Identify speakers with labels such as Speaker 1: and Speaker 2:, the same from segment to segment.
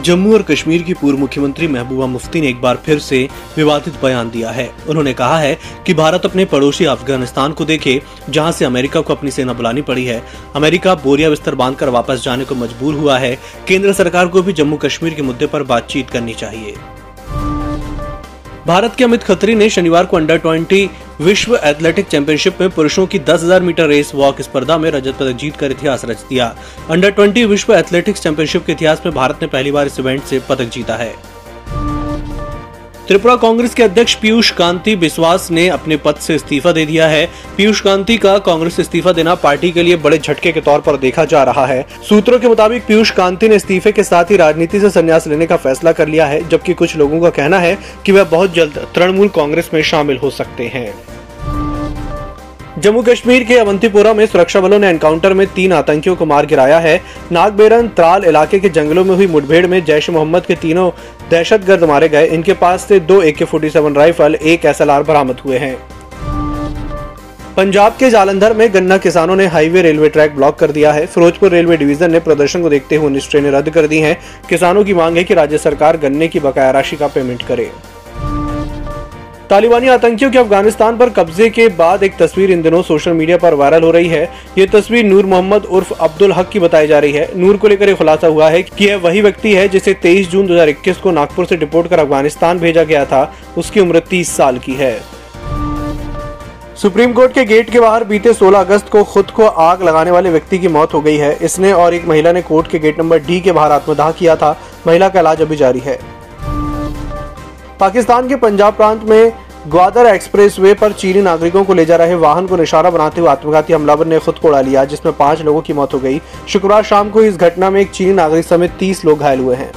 Speaker 1: जम्मू और कश्मीर की पूर्व मुख्यमंत्री महबूबा मुफ्ती ने एक बार फिर से विवादित बयान दिया है। उन्होंने कहा है कि भारत अपने पड़ोसी अफ़गानिस्तान को देखे, जहाँ से अमेरिका को अपनी सेना बुलानी पड़ी है। अमेरिका बोरिया बिस्तर बांधकर वापस जाने को मजबूर हुआ है। केंद्र सरकार को भी जम्मू कश्मीर के मुद्दे पर बातचीत करनी चाहिए। भारत के अमित खत्री ने शनिवार को अंडर 20 विश्व एथलेटिक चैंपियनशिप में पुरुषों की 10,000 मीटर रेस वॉक स्पर्धा में रजत पदक जीत कर इतिहास रच दिया। अंडर 20 विश्व एथलेटिक्स चैंपियनशिप के इतिहास में भारत ने पहली बार इस इवेंट से पदक जीता है। त्रिपुरा कांग्रेस के अध्यक्ष पीयूष कांति बिस्वास ने अपने पद से इस्तीफा दे दिया है। पीयूष कांति का कांग्रेस इस्तीफा देना पार्टी के लिए बड़े झटके के तौर पर देखा जा रहा है। सूत्रों के मुताबिक पीयूष कांति ने इस्तीफे के साथ ही राजनीति से संन्यास लेने का फैसला कर लिया है, जबकि कुछ लोगों का कहना है की वह बहुत जल्द तृणमूल कांग्रेस में शामिल हो सकते हैं। जम्मू कश्मीर के अवंतीपुरा में सुरक्षा बलों ने एनकाउंटर में तीन आतंकियों को मार गिराया है। नागबेरन त्राल इलाके के जंगलों में हुई मुठभेड़ में जैश मोहम्मद के तीनों दहशतगर्द मारे गए। इनके पास से दो ए के राइफल, एक एस बरामद हुए हैं। पंजाब के जालंधर में गन्ना किसानों ने हाईवे रेलवे ट्रैक ब्लॉक कर दिया है। फिरोजपुर रेलवे डिवीज़न ने प्रदर्शन को देखते हुए उन्नीस ट्रेनें रद्द कर दी हैं। किसानों की मांग है कि राज्य सरकार गन्ने की बकाया राशि का पेमेंट करे। तालिबानी आतंकियों के अफ़गानिस्तान पर कब्जे के बाद एक तस्वीर इन दिनों सोशल मीडिया पर वायरल हो रही है। ये तस्वीर नूर मोहम्मद उर्फ़ अब्दुल हक की बताई जा रही है। नूर को लेकर खुलासा हुआ है कि यह वही व्यक्ति है जिसे 23 जून 2021 को नागपुर से डिपोर्ट कर अफ़गानिस्तान भेजा गया था। उसकी उम्र 30 साल की है। सुप्रीम कोर्ट के गेट के बाहर बीते 16 अगस्त को खुद को आग लगाने वाले व्यक्ति की मौत हो गई है। इसने और एक महिला ने कोर्ट के गेट नंबर डी के बाहर आत्मदाह किया था। महिला का इलाज अभी जारी है। पाकिस्तान के पंजाब प्रांत में ग्वादर एक्सप्रेस वे पर चीनी नागरिकों को ले जा रहे वाहन को निशाना बनाते हुए आत्मघाती हमलावर ने खुद को उड़ा लिया, जिसमें पाँच लोगों की मौत हो गई। शुक्रवार शाम को इस घटना में एक चीनी नागरिक समेत तीस लोग घायल हुए हैं।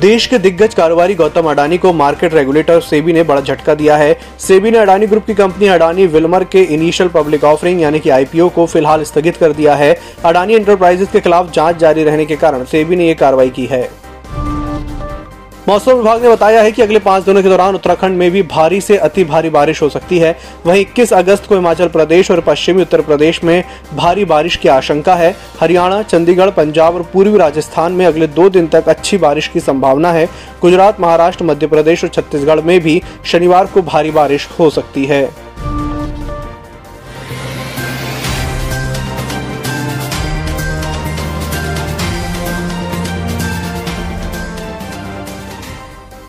Speaker 1: देश के दिग्गज कारोबारी गौतम अडानी को मार्केट रेगुलेटर सेबी ने बड़ा झटका दिया है। सेबी ने अडानी ग्रुप की कंपनी अडानी विल्मर के इनिशियल पब्लिक ऑफरिंग यानी कि आईपीओ को फ़िलहाल स्थगित कर दिया है। अडानी एंटरप्राइजेस के खिलाफ जाँच जारी रहने के कारण सेबी ने यह कार्रवाई की है। मौसम विभाग ने बताया है कि अगले पाँच दिनों के दौरान उत्तराखंड में भी भारी से अति भारी बारिश हो सकती है। वहीं 21 अगस्त को हिमाचल प्रदेश और पश्चिमी उत्तर प्रदेश में भारी बारिश की आशंका है। हरियाणा, चंडीगढ़, पंजाब और पूर्वी राजस्थान में अगले दो दिन तक अच्छी बारिश की संभावना है। गुजरात, महाराष्ट्र, मध्य प्रदेश और छत्तीसगढ़ में भी शनिवार को भारी बारिश हो सकती है।